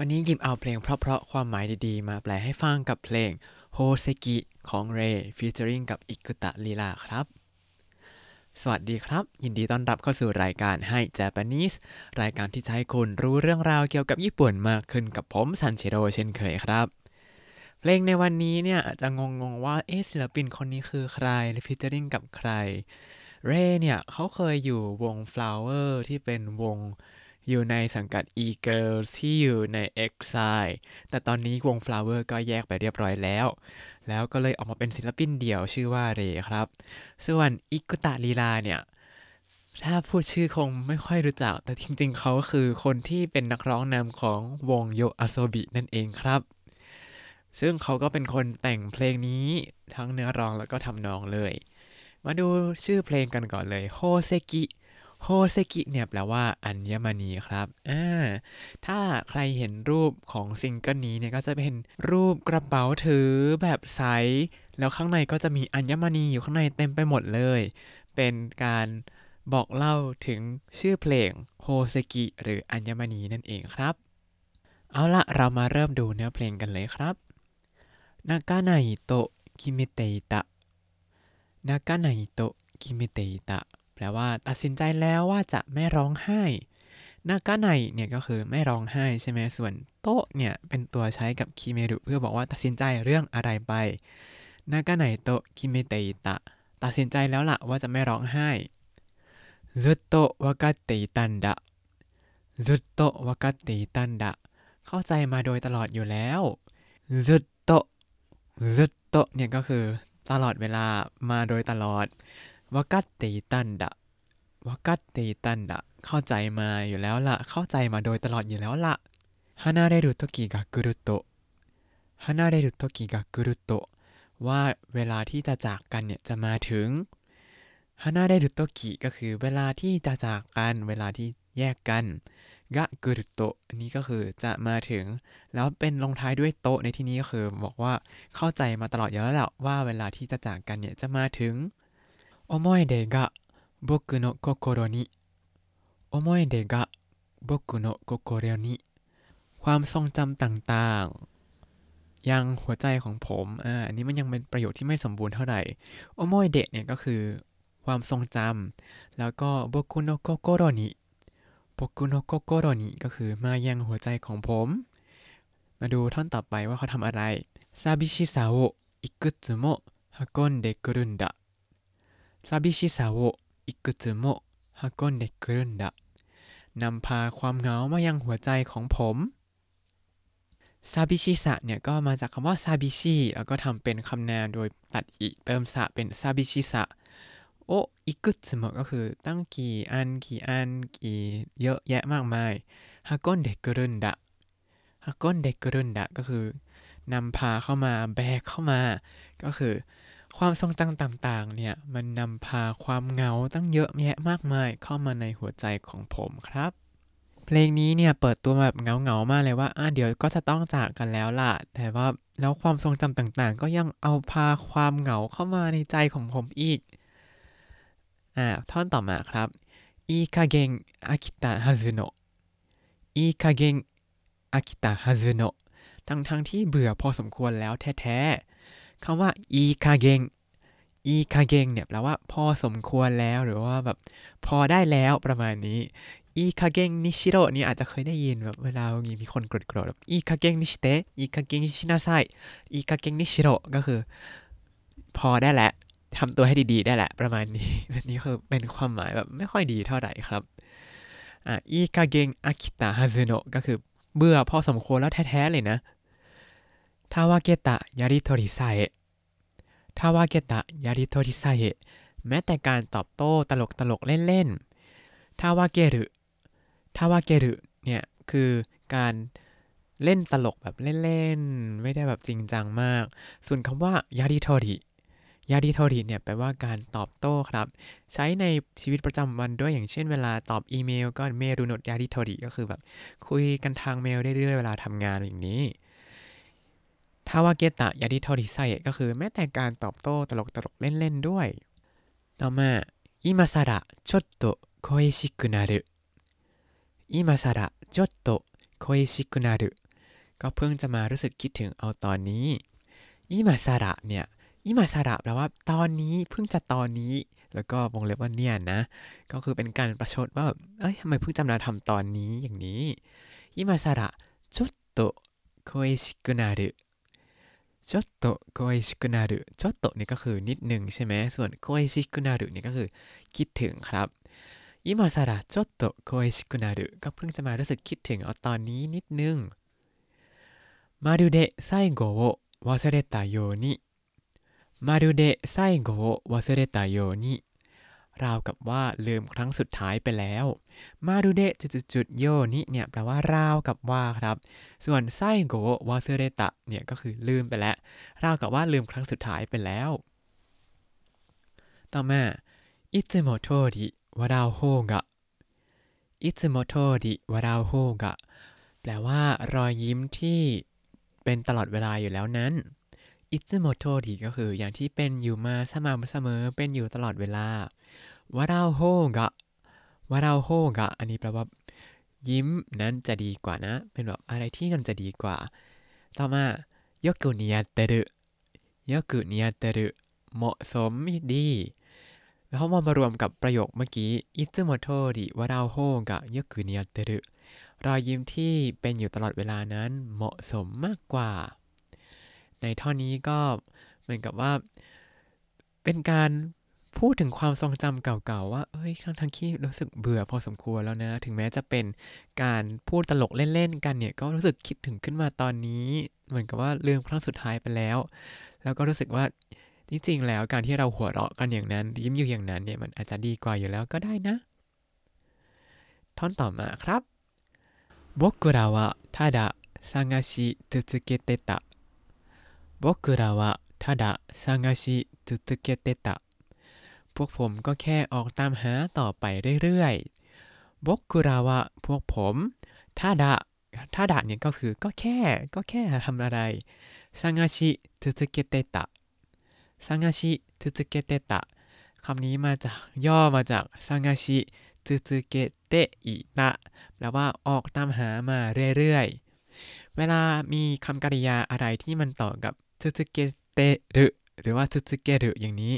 วันนี้หยิบเอาเพลงเพราะๆความหมายดีๆ มาแปลให้ฟังกับเพลงโฮเซกิของเรย์ featuring กับอิกุตะลีลาครับ สวัสดีครับ ยินดีต้อนรับเข้าสู่รายการให้ Japanese รายการที่จะให้คุณรู้เรื่องราวเกี่ยวกับญี่ปุ่นมากขึ้นกับผมซันเชโรเช่นเคยครับ เพลงในวันนี้เนี่ยอาจจะงงๆว่าเอ๊ะศิลปินคนนี้คือใครและ featuring กับใครเรย์เนี่ยเขาเคยอยู่วง Flower ที่เป็นวง อยู่ในสังกัด e-girls ที่อยู่ใน EXILE แต่ตอนนี้วง Flower ก็แยกไปเรียบร้อยแล้ว แล้วก็เลยออกมาเป็นศิลปินเดี่ยวชื่อว่าเรครับ ส่วนอิกุตะลีลาเนี่ย ถ้าพูดชื่อคงไม่ค่อยรู้จัก แต่จริงๆ เขาคือคนที่เป็นนักร้องนำของวงโยอาโซบินั่นเองครับ ซึ่งเขาก็เป็นคนแต่งเพลงนี้ทั้งเนื้อร้องแล้วก็ทำนองเลย มาดูชื่อเพลงกันก่อนเลยโฮเซกิ โฮเซกิเนี่ยแปลว่าอัญมณีครับอ่าถ้าใครเห็นรูปของซิงเกิลนี้เนี่ยก็จะเป็นรูปกระเป๋าถือแบบใส แล้วข้างในก็จะมีอัญมณีอยู่ข้างในเต็มไปหมดเลย เป็นการบอกเล่าถึงชื่อเพลงโฮเซกิหรืออัญมณีนั่นเองครับ เอาละเรามาเริ่มดูเนื้อเพลงกันเลยครับ泣かないと決めてた泣かないと決めてた แปลว่าตัดสินใจแล้วว่าจะไม่ร้องไห้ นากาไนเนี่ยก็คือไม่ร้องไห้ใช่ไหมส่วนโตเนี่ยเป็นตัวใช้กับคิเมรุเพื่อบอกว่าตัดสินใจเรื่องอะไรไป นากาไนโตคิเมเตอิตะ ตัดสินใจแล้วล่ะว่าจะไม่ร้องไห้ずっと分かっていたんだずっと分かっていたんだเข้าใจมาโดยตลอดอยู่แล้วずっとずっとเนี่ยก็คือตลอดเวลามาโดยตลอด วกัตติตันดะวกัตติตันดะเข้าใจมาอยู่แล้วละเข้าใจมาโดยตลอดอยู่แล้วละฮานาเรรุโตกิกะกุรุโตฮานาเรรุโตกิกะกุรุโตว่าเวลาที่จะจากกันเนี่ยจะมาถึงฮานาเรรุโตกิก็คือเวลาที่จะจากกันเวลาที่แยกกันกะกุรุโตอันนี้ก็คือจะมาถึง แล้วเป็นลงท้ายด้วยโตในที่นี้ก็คือบอกว่าเข้าใจมาตลอดอยู่แล้วแหละว่าเวลาที่จะจากกันเนี่ยจะมาถึง 思い出が僕の心に思い出が僕の心にความทรงจำต่างๆ ยังหัวใจของผมอ่าอันนี้มันยังเป็นประโยคที่ไม่สมบูรณ์เท่าไหร่โอโมยเดะเนี่ยก็คือ ความทรงจำแล้วก็โบกุโนโกโกโรนิโบกุโนโกโกโรนิก็คือมายังหัวใจของผม มาดูท่อนต่อไปว่าเขาทำอะไรซาบิชิซาโออิกุตสึโมฮากอนเดกุรุนดะ 寂しさをいくつも運んでくるんだนำพาความเหงามายังหัวใจของผมซาบิชิสะเนี่ยก็มาจากคำว่าซาบิชิแล้วก็ทำเป็นคำนามโดยตัดอิเติมสะเป็นซาบิชิสะโออิกุตสึมก็คือตั้งกี่อันกี่อันกี่เยอะแยะมากมายฮากอนเดกรุนดะฮากอนเดกรุนดะก็คือนำพาเข้ามาแบกเข้ามา ก็คือ ความทรงจำต่างๆ เนี่ย มันนำพาความเหงาตั้งเยอะแยะมากมายเข้ามาในหัวใจของผมครับ เพลงนี้เนี่ยเปิดตัวแบบเหงาๆ มากเลยว่าอะเดี๋ยวก็จะต้องจากกันแล้วล่ะ แต่ว่าแล้วความทรงจำต่างๆ ก็ยังเอาพาความเหงาเข้ามาในใจของผมอีก อ่า ท่อนต่อมาครับいい加減飽きたはずのいい加減飽きたはずのทั้งๆที่เบื่อพอสมควรแล้วแท้ๆ คำว่าいい加減いい加減 เนี่ยแปลว่าพอสมควรแล้วหรือว่าแบบพอได้แล้วประมาณนี้いい加減にしろ นี่อาจจะเคยได้ยินแบบเวลามีคนโกรธๆแบบいい加減にしていい加減にしなさいいい加減にしろ ก็คือ พอได้แหละทำตัวให้ดีๆ ได้แหละประมาณนี้นี่คือเป็นความหมายแบบไม่ค่อยดีเท่าไหร่ครับอ่าอีคาเกงอากิตะฮาซุโนะก็คือเบื่อพอสมควรแล้วแท้ๆเลยนะ ทาวาเกตะยาริโทริไซาเอทาวาเกตะยาริโทริไซะแม้แต่การตอบโต้ตลกตลกเล่นๆทาวาเกรุทาวาเกรุเนี่ยคือการเล่นตลกแบบเล่นๆ ไม่ได้แบบจริงจังมาก ส่วนคำว่ายาริโทริยาริโทริเนี่ยแปลว่าการตอบโต้ครับ ใช้ในชีวิตประจำวันด้วยอย่างเช่นเวลาตอบอีเมลก็เมรุนดยาริโทริก็คือแบบคุยกันทางเมลเรื่อยๆเวลาทำงานอย่างนี้ ทาวาเกตะยาดิโทริไซก็คือแม้แต่การตอบโต้ตลกตลกเล่นๆด้วย ต่อมาอิมาซาระちょっと恋しくなる今更ちょっと恋しくなる ก็เพิ่งจะมารู้สึกคิดถึงเอาตอนนี้อิมาซาระเนี่ยอิมาซาระแปลว่าตอนนี้เพิ่งจะตอนนี้ แล้วก็วงเล็บว่าเนี่ยนะ ก็คือเป็นการประชดว่าแบบเอ้ยทำไมเพิ่งจำนาทำตอนนี้อย่างนี้อิมาซาระちょっと恋しくなる ちょっとตโกยชิกุนารุจอตโนี่ก็คือนิดหนึ่งใช่ไหมส่วนโกยชิกุนารุนี่ก็คือคิดถึงครับอิมาซาระจอตโโกยชิกุนารุก็เพิ่งจะมารู้สึกคิดถึงเอาตอนนี้นิดนึงมาดูเดะไซโกโอวาเซเรตาโยนิมาดูเดะไซโกโอวาเซเร ราวกับว่าลืมครั้งสุดท้ายไปแล้ว มาดูเดะจุดๆโยนี้เนี่ยแปลว่าราวกับว่าครับ ส่วนไซโกวาเซเรตะเนี่ยก็คือลืมไปแล้ว ราวกับว่าลืมครั้งสุดท้ายไปแล้ว ต่อมาいつも通り笑う方がいつも通り笑う方がแปลว่ารอยยิ้มที่เป็นตลอดเวลาอยู่แล้วนั้นいつも通り ก็คืออย่างที่เป็นอยู่มาสม่ำเสมอเป็นอยู่ตลอดเวลา วาราโฮกะวาราโฮกะอันนี้แปลว่า ยิ้มนั้นจะดีกว่านะ เป็นแบบอะไรที่มันจะดีกว่า ต่อมาโยกุนิยเตรุโยกุนิยเตรุเหมาะสมดีแล้วมามารวมกับประโยคเมื่อกี้อิซึโมโทริวาราโฮกะโยกุนิยเตรุรอยยิ้มที่เป็นอยู่ตลอดเวลานั้นเหมาะสมมากกว่า ในท่อนนี้ก็เหมือนกับว่า เป็นการ พูดถึงความทรงจำเก่าๆว่า เอ้ย ทั้งทั้งที่รู้สึกเบื่อพอสมควรแล้วนะ ถึงแม้จะเป็นการพูดตลกเล่นๆกันเนี่ย ก็รู้สึกคิดถึงขึ้นมาตอนนี้ เหมือนกับว่าลืมครั้งสุดท้ายไปแล้ว แล้วก็รู้สึกว่าจริงๆแล้วการที่เราหัวเราะกันอย่างนั้น ยิ้มอยู่อย่างนั้นเนี่ยมันอาจจะดีกว่าอยู่แล้วก็ได้นะ ท่อนต่อมาครับ僕らはただ探し続けてた僕らはただ探し続けてた พวกผมก็แค่ออกตามหาต่อไปเรื่อยๆบกุราวะพวกผมถ้าดะถ้าดะเนี่ยก็คือก็แค่ก็แค่ทำอะไรซังาชิทุตเกเตตะซังาชิทุตเกเตตะคำนี้มาจากย่อมาจากซังาชิทุตเกเตอิตะแปลว่าออกตามหามาเรื่อยๆ เวลามีคำกริยาอะไรที่มันต่อกับทุตเกเตรุหรือว่าทุตเกรุอย่างนี้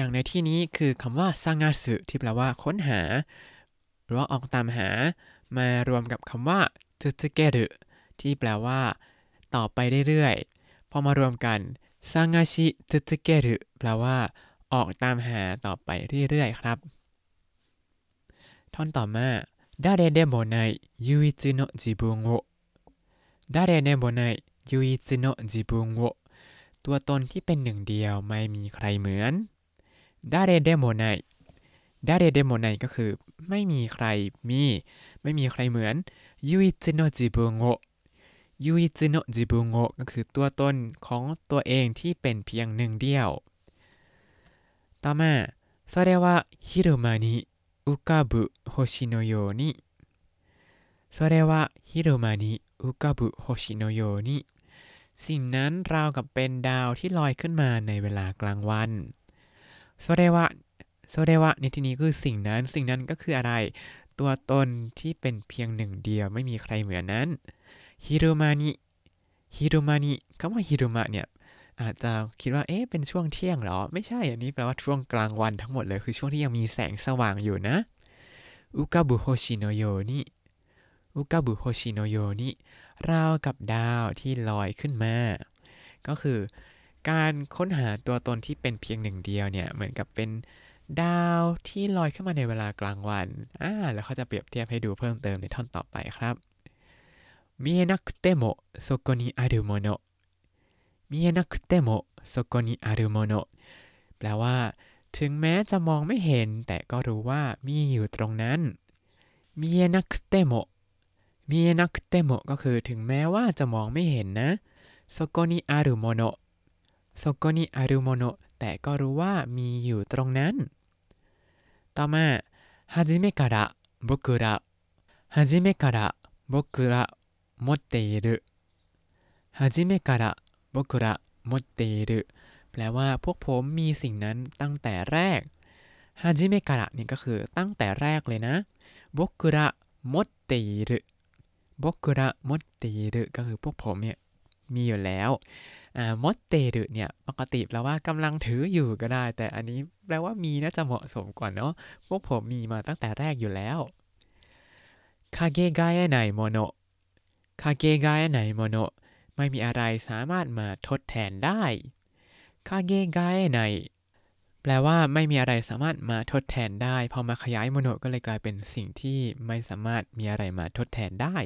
อย่างในที่นี้คือคำว่า探すที่แปลว่าค้นหา หรือว่าออกตามหา มารวมกับคำว่า続けるที่แปลว่า ต่อไปเรื่อยๆ พอมารวมกัน探し続けるแปลว่า ออกตามหาต่อไปเรื่อยๆ ครับ ท่อนต่อมา誰でもない唯一の自分を誰でもない唯一の自分を ตัวตนที่เป็นหนึ่งเดียวไม่มีใครเหมือน ดาเรเดโมไนดาเรเดโมไนก็คือ ไม่มีใครมี ไม่มีใครเหมือนยูอิจิโนจิบุโงยูอิจิโนจิบุโงก็คือตัวตนของตัวเองที่เป็นเพียงหนึ่งเดียว ต่อมาそれは広間に浮かぶ星のようにそれは広間に浮かぶ星のようにสิ่งนั้นราวกับเป็นดาวที่ลอยขึ้นมาในเวลากลางวัน โซเรวะโซเรวะในที่นี้คือสิ่งนั้น สิ่งนั้นก็คืออะไร ตัวตนที่เป็นเพียงหนึ่งเดียวไม่มีใครเหมือนนั้นฮิโรมานิฮิโรมานิคำว่าฮิโรมะเนี่ยอาจจะคิดว่า เอ๊ะ เป็นช่วงเที่ยงหรอ ไม่ใช่ อันนี้แปลว่าช่วงกลางวันทั้งหมดเลย คือช่วงที่ยังมีแสงสว่างอยู่นะ 浮かぶ星のように浮かぶ星のように ราวกับดาวที่ลอยขึ้นมา ก็คือ การค้นหาตัวตนที่เป็นเพียงหนึ่งเดียวเนี่ยเหมือนกับเป็นดาวที่ลอยขึ้นมาในเวลากลางวันอ่าแล้วเขาจะเปรียบเทียบให้ดูเพิ่มเติมในท่อนต่อไปครับ見えなくてもそこにあるもの見えなくてもそこにあるものแปลว่า ถึงแม้จะมองไม่เห็น แต่ก็รู้ว่ามีอยู่ตรงนั้น見えなくても見えなくても ก็คือถึงแม้ว่าจะมองไม่เห็นนะそこにあるもの そこにあるもの แต่ก็รู้ว่ามีอยู่ตรงนั้น ต่อมาはじめから僕らはじめから僕ら持ってるฮาจิเมการะบุกุระมดเตอรุแปลว่าพวกผมมีสิ่งนั้นตั้งแต่แรกฮาจิเมการะนี่ก็คือตั้งแต่แรกเลยนะบุกุระมดเตอิรุบุกุระมดเตอรุก็คือพวกผมเนี่ยมีอยู่แล้ว มดเตรุเนี่ยปกติแปลว่ากำลังถืออยู่ก็ได้ แต่อันนี้แปลว่ามีน่าจะเหมาะสมกว่าเนาะพวกผมมีมาตั้งแต่แรกอยู่แล้วかけがえないものかけがえないもの ไม่มีอะไรสามารถมาทดแทนได้かけがえない แปลว่าไม่มีอะไรสามารถมาทดแทนได้ พอมาขยาย もの ก็เลยกลายเป็นสิ่งที่ไม่สามารถมีอะไรมาทดแทนได้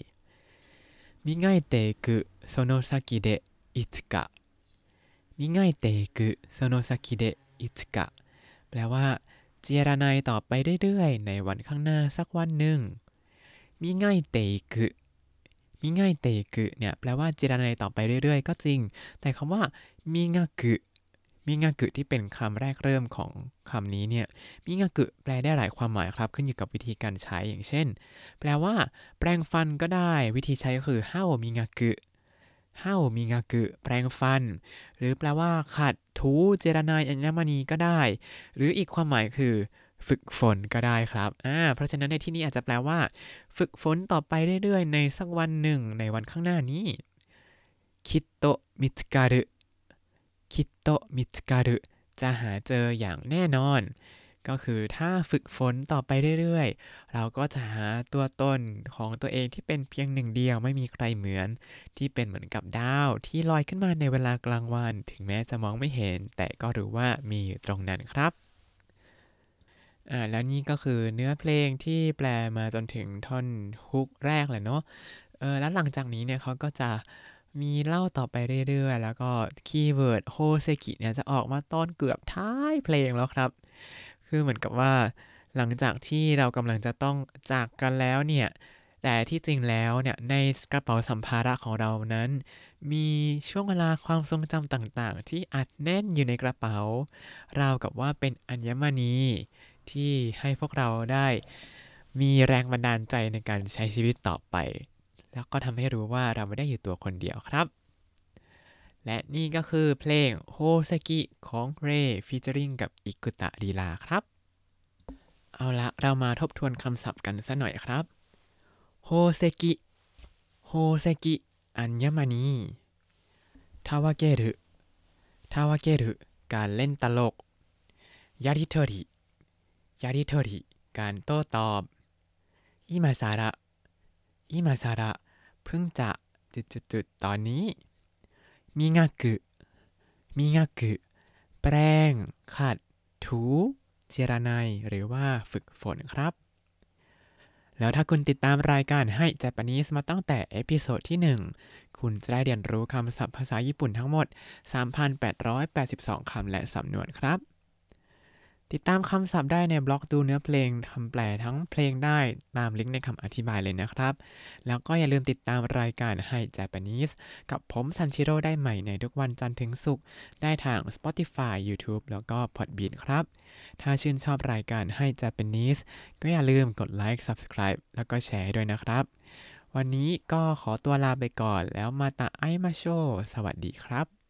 磨いてくその先でいつか 磨いてくその先でいつか แปลว่า เจรนายต่อไปเรื่อยๆ ในวันข้างหน้าสักวันหนึ่งมิไงเตกุมิไงเตกุเนี่ยแปลว่าเจรนายต่อไปเรื่อยๆ ก็จริง แต่คำว่ามิงากุมิงากุที่เป็นคำแรกเริ่มของคำนี้เนี่ยมิงากุแปลได้หลายความหมายครับ ขึ้นอยู่กับวิธีการใช้อย่างเช่น แปลว่า แปรงฟันก็ได้ วิธีใช้ก็คือห้าวมิงากุ ห้ามิงากุแปรงฟัน หรือแปลว่าขัดถูเจรนายอัญมณีก็ได้ หรืออีกความหมายคือ ฝึกฝนก็ได้ครับอ่าเพราะฉะนั้นในที่นี้อาจจะแปลว่า ฝึกฝนต่อไปเรื่อยๆ ในสักวันหนึ่งในวันข้างหน้านี้คิดโตมิตการุคิโตมิตการุจะหาเจออย่างแน่นอน ก็คือถ้าฝึกฝนต่อไปเรื่อยๆ เราก็จะหาตัวตนของตัวเองที่เป็นเพียงหนึ่งเดียวไม่มีใครเหมือน ที่เป็นเหมือนกับดาวที่ลอยขึ้นมาในเวลากลางวัน ถึงแม้จะมองไม่เห็น แต่ก็รู้ว่ามีอยู่ตรงนั้นครับอ่าแล้วนี่ก็คือเนื้อเพลงที่แปลมาจนถึงท่อนฮุกแรกเลยเนาะเออแล้วหลังจากนี้เนี่ยเขาก็จะมีเล่าต่อไปเรื่อยๆ แล้วก็ keyword 宝石 เนี่ยจะออกมาตอนเกือบท้ายเพลงแล้วครับ คือเหมือนกับว่า หลังจากที่เรากำลังจะต้องจากกันแล้วเนี่ย แต่ที่จริงแล้วเนี่ยในกระเป๋าสัมภาระของเรานั้น มีช่วงเวลาความทรงจำต่างๆ ที่อัดแน่นอยู่ในกระเป๋า ราวกับว่าเป็นอัญมณีที่ให้พวกเราได้มีแรงบันดาลใจในการใช้ชีวิตต่อไป แล้วก็ทำให้รู้ว่าเราไม่ได้อยู่ตัวคนเดียวครับ และนี่ก็คือเพลงโฮเซกิของเรฟีเจอริงกับอิกุตะดีลาครับ เอาละเรามาทบทวนคำศัพท์กันสักหน่อยครับโฮเซกิโฮเซกิอัญมณี戯ける戯ける การเล่นตลกやりとりやりとり การโต้ตอบอิมาซาระอิมาซาระเพิ่งจะจุดๆตอนนี้ 磨く磨くแปรงขัด ถูเจียระไนหรือว่าฝึกฝนครับ แล้วถ้าคุณติดตามรายการให้ Japanese มาตั้งแต่ episode ที่ 1 คุณจะได้เรียนรู้คำศัพท์ภาษาญี่ปุ่นทั้งหมด 3,882 คำและสำนวนครับ ติดตามคำศัพท์ได้ในบล็อกดูเนื้อเพลงคำแปลทั้งเพลงได้ตามลิงก์ในคำอธิบายเลยนะครับ แล้วก็อย่าลืมติดตามรายการให้ Japanese กับผมซันชิโร่ได้ใหม่ในทุกวันจันทร์ถึงศุกร์ได้ทาง Spotify YouTube แล้วก็ Podbean ครับ ถ้าชื่นชอบรายการให้ Japanese ก็อย่าลืมกดไลค์ Subscribe แล้วก็แชร์ด้วยนะครับ วันนี้ก็ขอตัวลาไปก่อนแล้วมาตาไอมาโช สวัสดีครับ